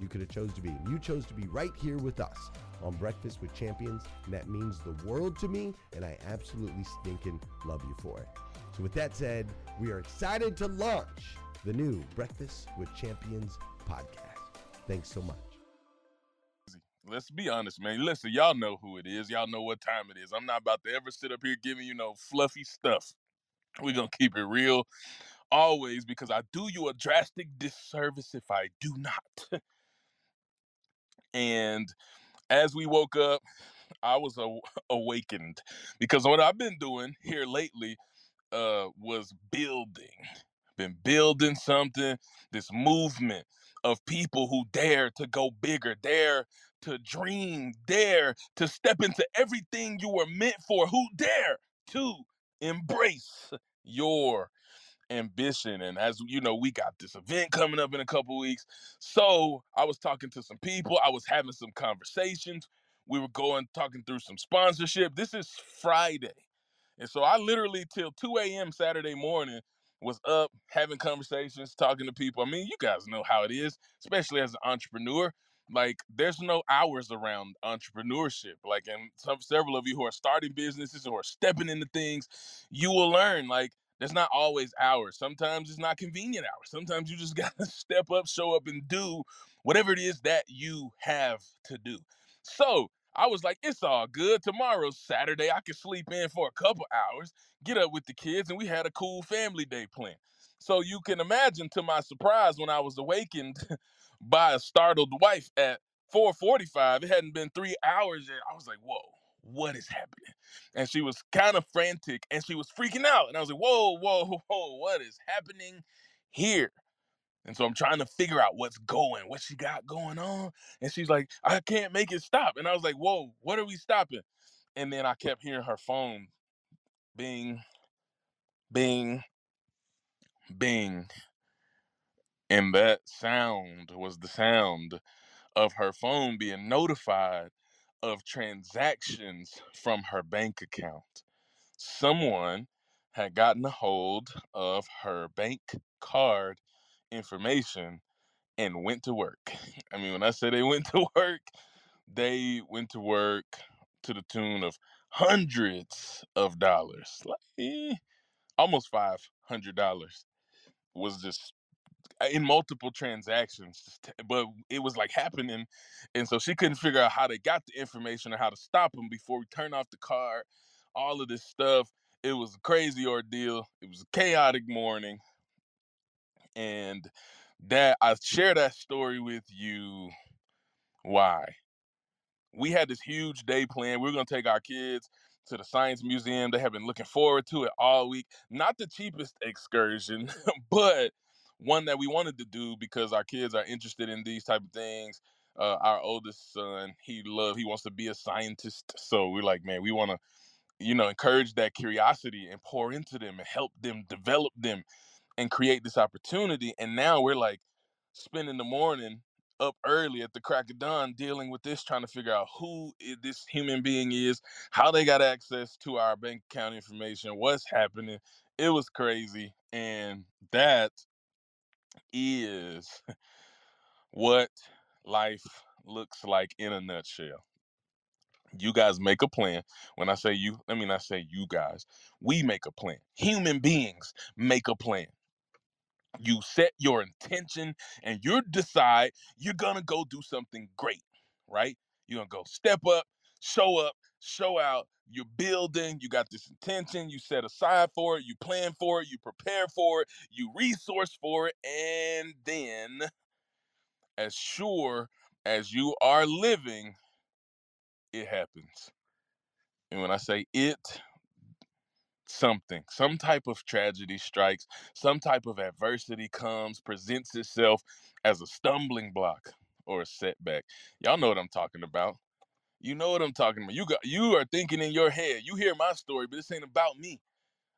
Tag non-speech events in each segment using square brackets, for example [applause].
you could have chose to be. You chose to be right here with us on Breakfast with Champions, and that means the world to me, and I absolutely stinking love you for it. So with that said, we are excited to launch the new Breakfast with Champions podcast. Thanks so much. Let's be honest, man. Listen, y'all know who it is. Y'all know what time it is. I'm not about to ever sit up here giving you no fluffy stuff. We're going to keep it real always because I do you a drastic disservice if I do not. [laughs] and as we woke up, I was aw- [laughs] awakened because what I've been doing here lately uh, was building. Been building something, this movement of people who dare to go bigger, dare to dream, dare to step into everything you were meant for, who dare to embrace your ambition. And as you know, we got this event coming up in a couple weeks. So I was talking to some people, I was having some conversations. We were going talking through some sponsorship. This is Friday. And so I literally till 2 a.m. Saturday morning was up having conversations, talking to people. I mean, you guys know how it is, especially as an entrepreneur. Like, there's no hours around entrepreneurship. Like, and some several of you who are starting businesses or stepping into things, you will learn. Like, There's not always hours. Sometimes it's not convenient hours. Sometimes you just [laughs] gotta step up, show up, and do whatever it is that you have to do. So I was like, it's all good. Tomorrow's Saturday. I can sleep in for a couple hours, get up with the kids, and we had a cool family day plan. So you can imagine to my surprise when I was awakened [laughs] by a startled wife at 4:45. It hadn't been 3 hours yet. I was like, "Whoa, what is happening?" And she was kind of frantic and she was freaking out. And I was like, "Whoa, [laughs] whoa, whoa, what is happening here?" And so I'm trying to figure out what's going, what she got going on. And she's like, I can't make it stop. And I was like, whoa, what are we stopping? And then I kept hearing her phone bing, bing, bing. And that sound was the sound of her phone being notified of transactions from her bank account. Someone had gotten a hold of her bank card information and went to work. I mean, when I say they went [laughs] to work, they went to work to the tune of hundreds of dollars, like almost five hundred dollars, was just Uh, in multiple transactions. But it was like happening, and so she couldn't figure out how they got the information or how to stop them before we turn off the car. All of this stuff. It was a crazy ordeal. It was a chaotic morning, and that I share that story with you. Why? We had this huge day plan. We are gonna take our kids to the science museum. They have been looking forward to it all week. Not the cheapest excursion, [laughs] but one that we wanted to do because our kids are interested in these type of things. Uh, our oldest son, he love, he wants to be a scientist. So we're like, man, we want to, you know, encourage that curiosity and pour into them and help them develop them and create this opportunity. And now we're like spending the morning up early at the crack of dawn dealing with this, trying to figure out who this human being is, how they got access to our bank account information, what's happening. It was crazy. And that is what life looks like in a nutshell. You guys make a plan. When I say you, I mean I say you guys. We make a plan. Human beings make a plan you set your intention and you decide you're gonna go do something great, right? You're gonna go step up, show up, show out. You're building, you got this intention, you set aside for it, you plan for it, you prepare for it, you resource for it, and then, as sure as you are living, it happens. And when I say it, something, some type of tragedy strikes, some type of adversity comes, presents itself as a stumbling block or a setback. Y'all know what I'm talking about. You know what I'm talking about. You got you are thinking in your head. You hear my story, but this ain't about me.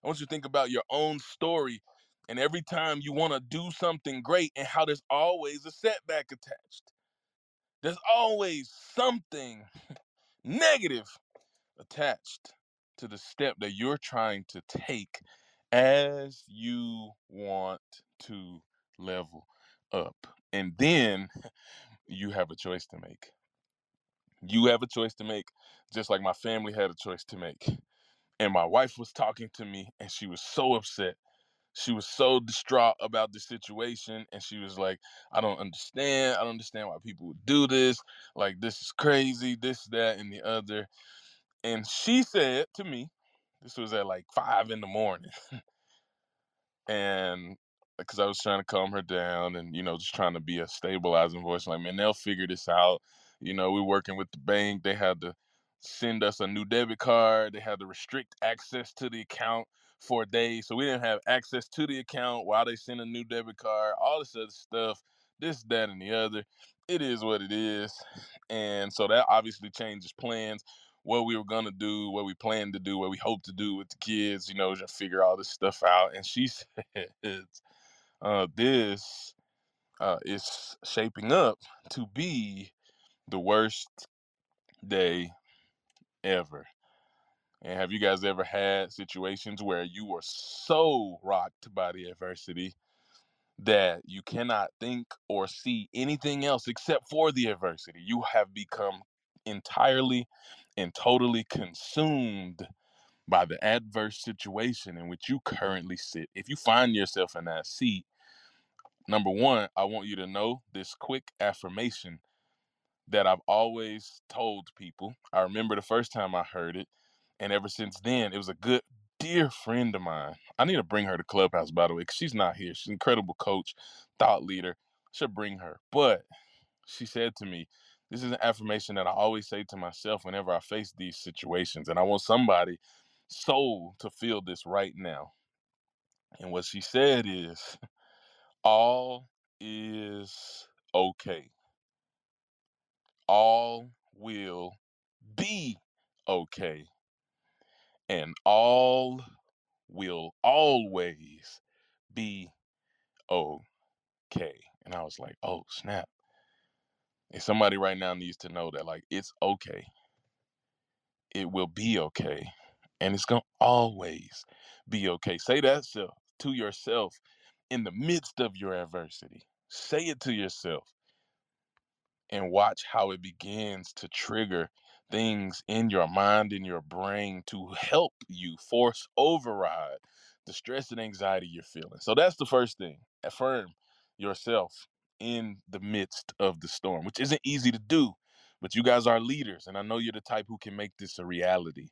I want you to think about your own story and every time you want to do something great and how there's always a setback attached. There's always something [laughs] negative attached to the step that you're trying to take as you want to level up. And then [laughs] you have a choice to make. You have a choice to make, just like my family had a choice to make. And my wife was talking to me, and she was so upset. She was so distraught about the situation, and she was like, I don't understand. I don't understand why people would do this. Like, this is crazy, this, that, and the other. And she said to me, this was at like five in the morning. [laughs] and because I was trying to calm her down and, you know, just trying to be a stabilizing voice. Like, man, they'll figure this out. You know, we're working with the bank. They had to send us a new debit card. They had to restrict access to the account for a day. So we didn't have access to the account while they send a new debit card, all this other stuff, this, that, and the other. It is what it is. And so that obviously changes plans what we were gonna do, what we planned to do, what we hope to do with the kids, you know, just figure all this stuff out. And she [laughs] said, uh, "This uh, is shaping up to be the worst day ever." And have you guys ever had situations where you were so rocked by the adversity that you cannot think or see anything else except for the adversity? You have become entirely and totally consumed by the adverse situation in which you currently sit. If you find yourself in that seat, number one, I want you to know this quick affirmation that I've always told people. I remember the first time I heard it, and ever since then, it was a good, dear friend of mine. I need to bring her to Clubhouse, by the way, because she's not here. She's an incredible coach, thought leader. Should bring her. But she said to me, This is an affirmation that I always say to myself whenever I face these situations. And I want somebody soul to feel this right now. And what she said is, All is okay. All will be okay. And all will always be okay. And I was like, oh, snap. And somebody right now needs to know that, like, it's okay. It will be okay. And it's going to always be okay. Say that to yourself in the midst of your adversity. Say it to yourself and watch how it begins to trigger things in your mind in your brain to help you force override the stress and anxiety you're feeling. So that's the first thing. Affirm yourself in the midst of the storm, which isn't easy to do, but you guys are leaders, and I know you're the type who can make this a reality.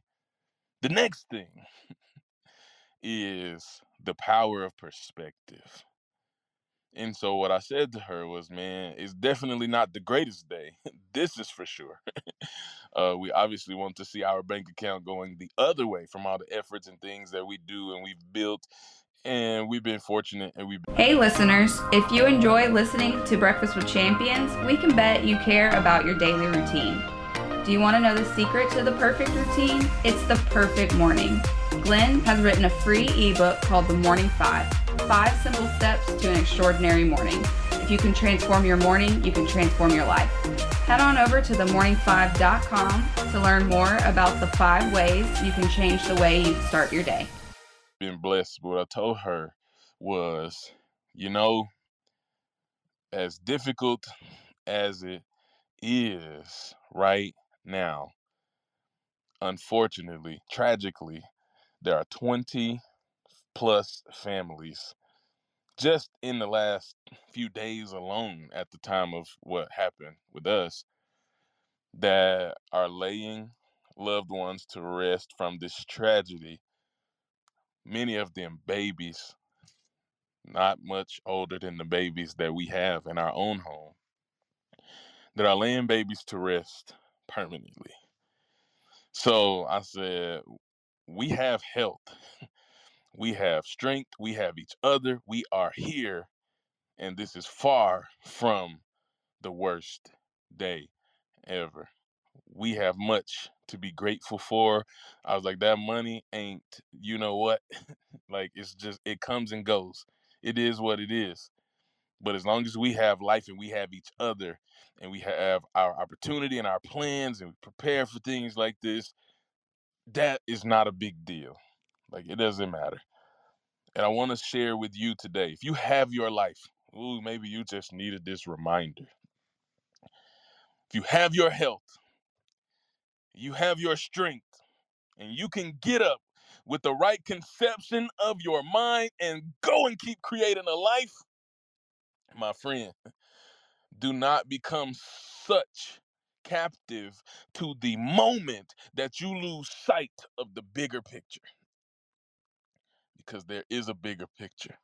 The next thing [laughs] is the power of perspective. And so what I said to her was, man, it's definitely not the greatest day. [laughs] this is for sure. [laughs] uh, we obviously want to see our bank account going the other way from all the efforts and things that we do and we've built. And we've been fortunate and we've Hey listeners, if you enjoy listening to Breakfast with Champions, we can bet you care about your daily routine. Do you want to know the secret to the perfect routine? It's the perfect morning. Glenn has written a free ebook called The Morning Five Five Simple Steps to an Extraordinary Morning. If you can transform your morning, you can transform your life. Head on over to themorning5.com to learn more about the five ways you can change the way you start your day. been blessed. What I told her was, you know, as difficult as it is right now, unfortunately, tragically, there are 20 plus families just in the last few days alone at the time of what happened with us that are laying loved ones to rest from this tragedy. Many of them babies, not much older than the babies that we have in our own home, that are laying babies to rest permanently. So I said, we have health, [laughs] we have strength, we have each other, we are here, and this is far from the worst day ever. We have much to be grateful for. I was like, that money ain't, you know what? [laughs] like, it's just, it comes and goes. It is what it is. But as long as we have life and we have each other and we have our opportunity and our plans and we prepare for things like this, that is not a big deal. Like, it doesn't matter. And I want to share with you today if you have your life, ooh, maybe you just needed this reminder. If you have your health, you have your strength, and you can get up with the right conception of your mind and go and keep creating a life, my friend, do not become such captive to the moment that you lose sight of the bigger picture. Because there is a bigger picture,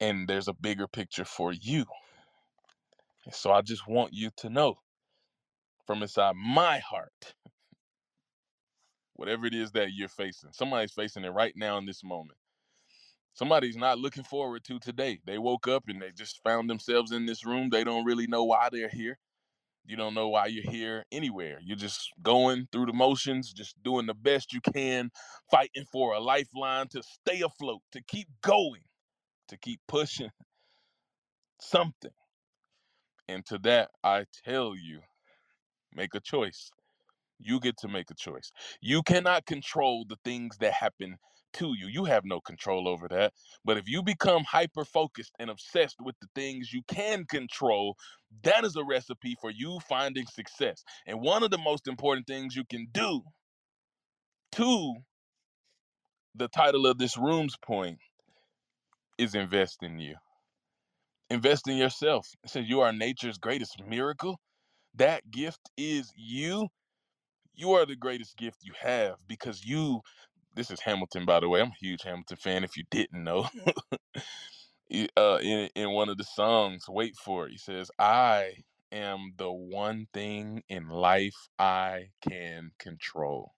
and there's a bigger picture for you. And so I just want you to know from inside my heart, whatever it is that you're facing, somebody's facing it right now in this moment. Somebody's not looking forward to today. They woke up and they just found themselves in this room. They don't really know why they're here. You don't know why you're here anywhere. You're just going through the motions, just doing the best you can, fighting for a lifeline to stay afloat, to keep going, to keep pushing [laughs] something. And to that, I tell you, make a choice. You get to make a choice. You cannot control the things that happen to you. You have no control over that. But if you become hyper focused and obsessed with the things you can control, that is a recipe for you finding success. And one of the most important things you can do to the title of this room's point is invest in you. Invest in yourself. It says you are nature's greatest miracle. That gift is you. You are the greatest gift you have because you. This is Hamilton, by the way. I'm a huge Hamilton fan. If you didn't know, [laughs] [laughs] uh, in in one of the songs, wait for it. He says, "I am the one thing in life I can control."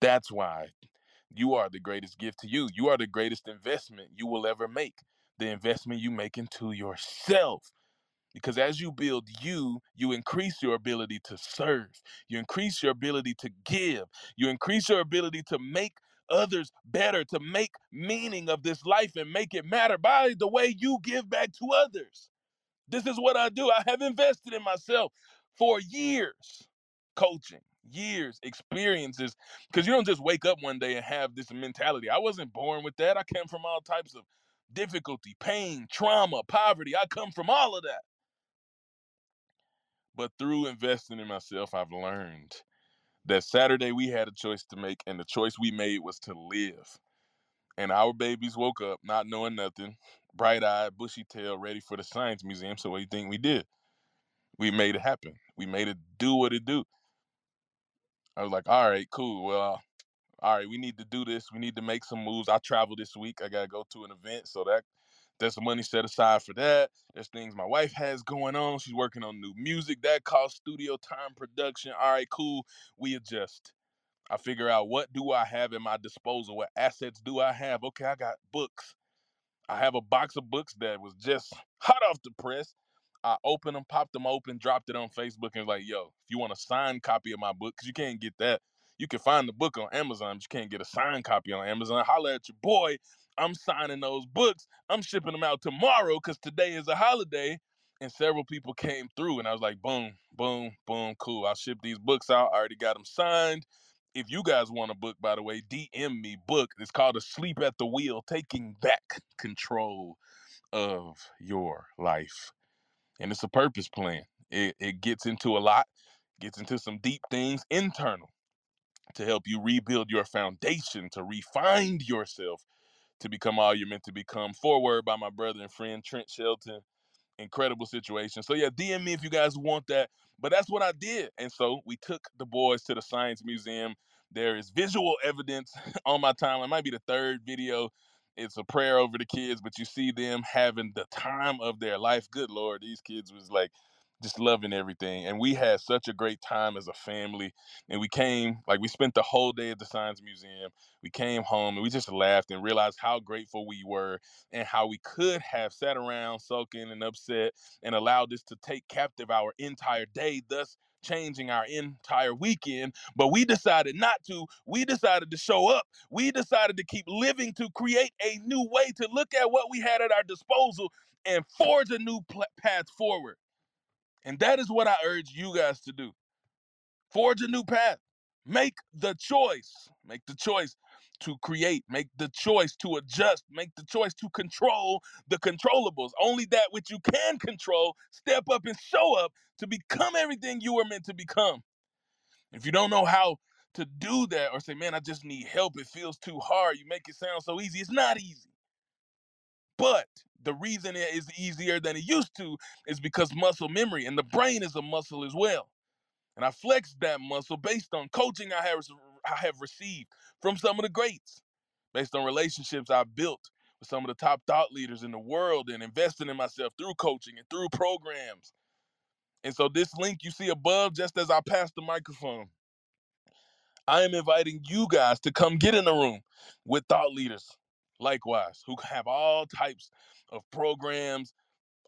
That's why you are the greatest gift to you. You are the greatest investment you will ever make. The investment you make into yourself. Because as you build you, you increase your ability to serve. You increase your ability to give. You increase your ability to make others better, to make meaning of this life and make it matter by the way you give back to others. This is what I do. I have invested in myself for years, coaching, years, experiences. Because you don't just wake up one day and have this mentality. I wasn't born with that. I came from all types of difficulty, pain, trauma, poverty. I come from all of that. But through investing in myself, I've learned that Saturday we had a choice to make, and the choice we made was to live. And our babies woke up not knowing nothing, bright eyed, bushy tail, ready for the science museum. So what do you think we did? We made it happen. We made it do what it do. I was like, all right, cool. Well, all right, we need to do this. We need to make some moves. I travel this week. I gotta go to an event, so that there's some money set aside for that. There's things my wife has going on. She's working on new music that costs studio time production. All right, cool. We adjust. I figure out what do I have in my disposal? What assets do I have? Okay, I got books. I have a box of books that was just hot off the press. I opened them, popped them open, dropped it on Facebook, and was like, yo, if you want a signed copy of my book, because you can't get that. You can find the book on Amazon, but you can't get a signed copy on Amazon. Holla at your boy. I'm signing those books. I'm shipping them out tomorrow because today is a holiday. And several people came through, and I was like, boom, boom, boom, cool. I'll ship these books out. I already got them signed. If you guys want a book, by the way, DM me book. It's called Asleep at the Wheel, Taking Back Control of Your Life. And it's a purpose plan. It, it gets into a lot, gets into some deep things internal to help you rebuild your foundation, to refine yourself, to become all you're meant to become. Forward by my brother and friend Trent Shelton. Incredible situation. So yeah, DM me if you guys want that. But that's what I did. And so we took the boys to the Science Museum. There is visual evidence [laughs] on my timeline. It might be the third video. It's a prayer over the kids, but you see them having the time of their life. Good Lord, these kids was like just loving everything. And we had such a great time as a family. And we came, like, we spent the whole day at the Science Museum. We came home and we just laughed and realized how grateful we were and how we could have sat around sulking and upset and allowed this to take captive our entire day, thus changing our entire weekend. But we decided not to. We decided to show up. We decided to keep living to create a new way to look at what we had at our disposal and forge a new pl- path forward. And that is what I urge you guys to do. Forge a new path. Make the choice. Make the choice to create. Make the choice to adjust. Make the choice to control the controllables. Only that which you can control, step up and show up to become everything you were meant to become. If you don't know how to do that or say, man, I just need help, it feels too hard, you make it sound so easy. It's not easy. But the reason it is easier than it used to is because muscle memory and the brain is a muscle as well. And I flexed that muscle based on coaching I have, I have received from some of the greats, based on relationships I've built with some of the top thought leaders in the world and investing in myself through coaching and through programs. And so this link you see above, just as I pass the microphone, I am inviting you guys to come get in the room with thought leaders likewise who have all types of programs,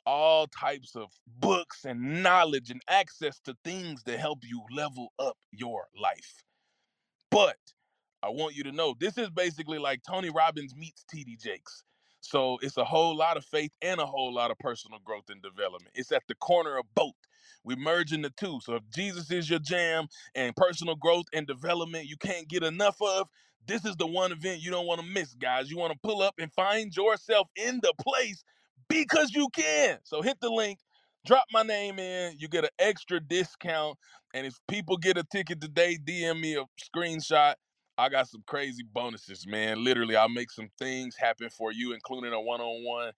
all types of books and knowledge and access to things that help you level up your life. But I want you to know this is basically like Tony Robbins meets TD Jakes. So it's a whole lot of faith and a whole lot of personal growth and development. It's at the corner of both. We're merging the two. So if Jesus is your jam and personal growth and development you can't get enough of, this is the one event you don't want to miss, guys. You want to pull up and find yourself in the place because you can. So hit the link, drop my name in. You get an extra discount. And if people get a ticket today, DM me a screenshot. I got some crazy bonuses, man. Literally, I'll make some things happen for you, including a one on one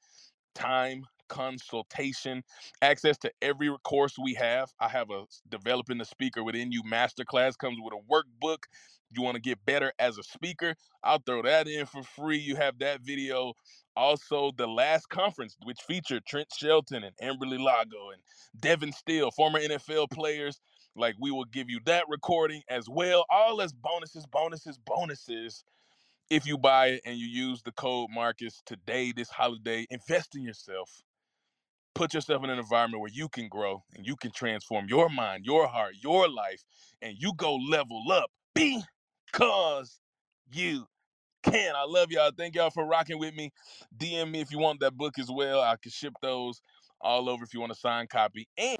time consultation, access to every course we have. I have a developing the speaker within you masterclass comes with a workbook. You want to get better as a speaker? I'll throw that in for free. You have that video. Also, the last conference, which featured Trent Shelton and Amberly Lago and Devon Still, former NFL players. Like, we will give you that recording as well. All as bonuses, bonuses, bonuses. If you buy it and you use the code Marcus today, this holiday, invest in yourself put yourself in an environment where you can grow and you can transform your mind, your heart, your life, and you go level up because you can. I love y'all. Thank y'all for rocking with me. DM me if you want that book as well. I can ship those all over if you want a signed copy. And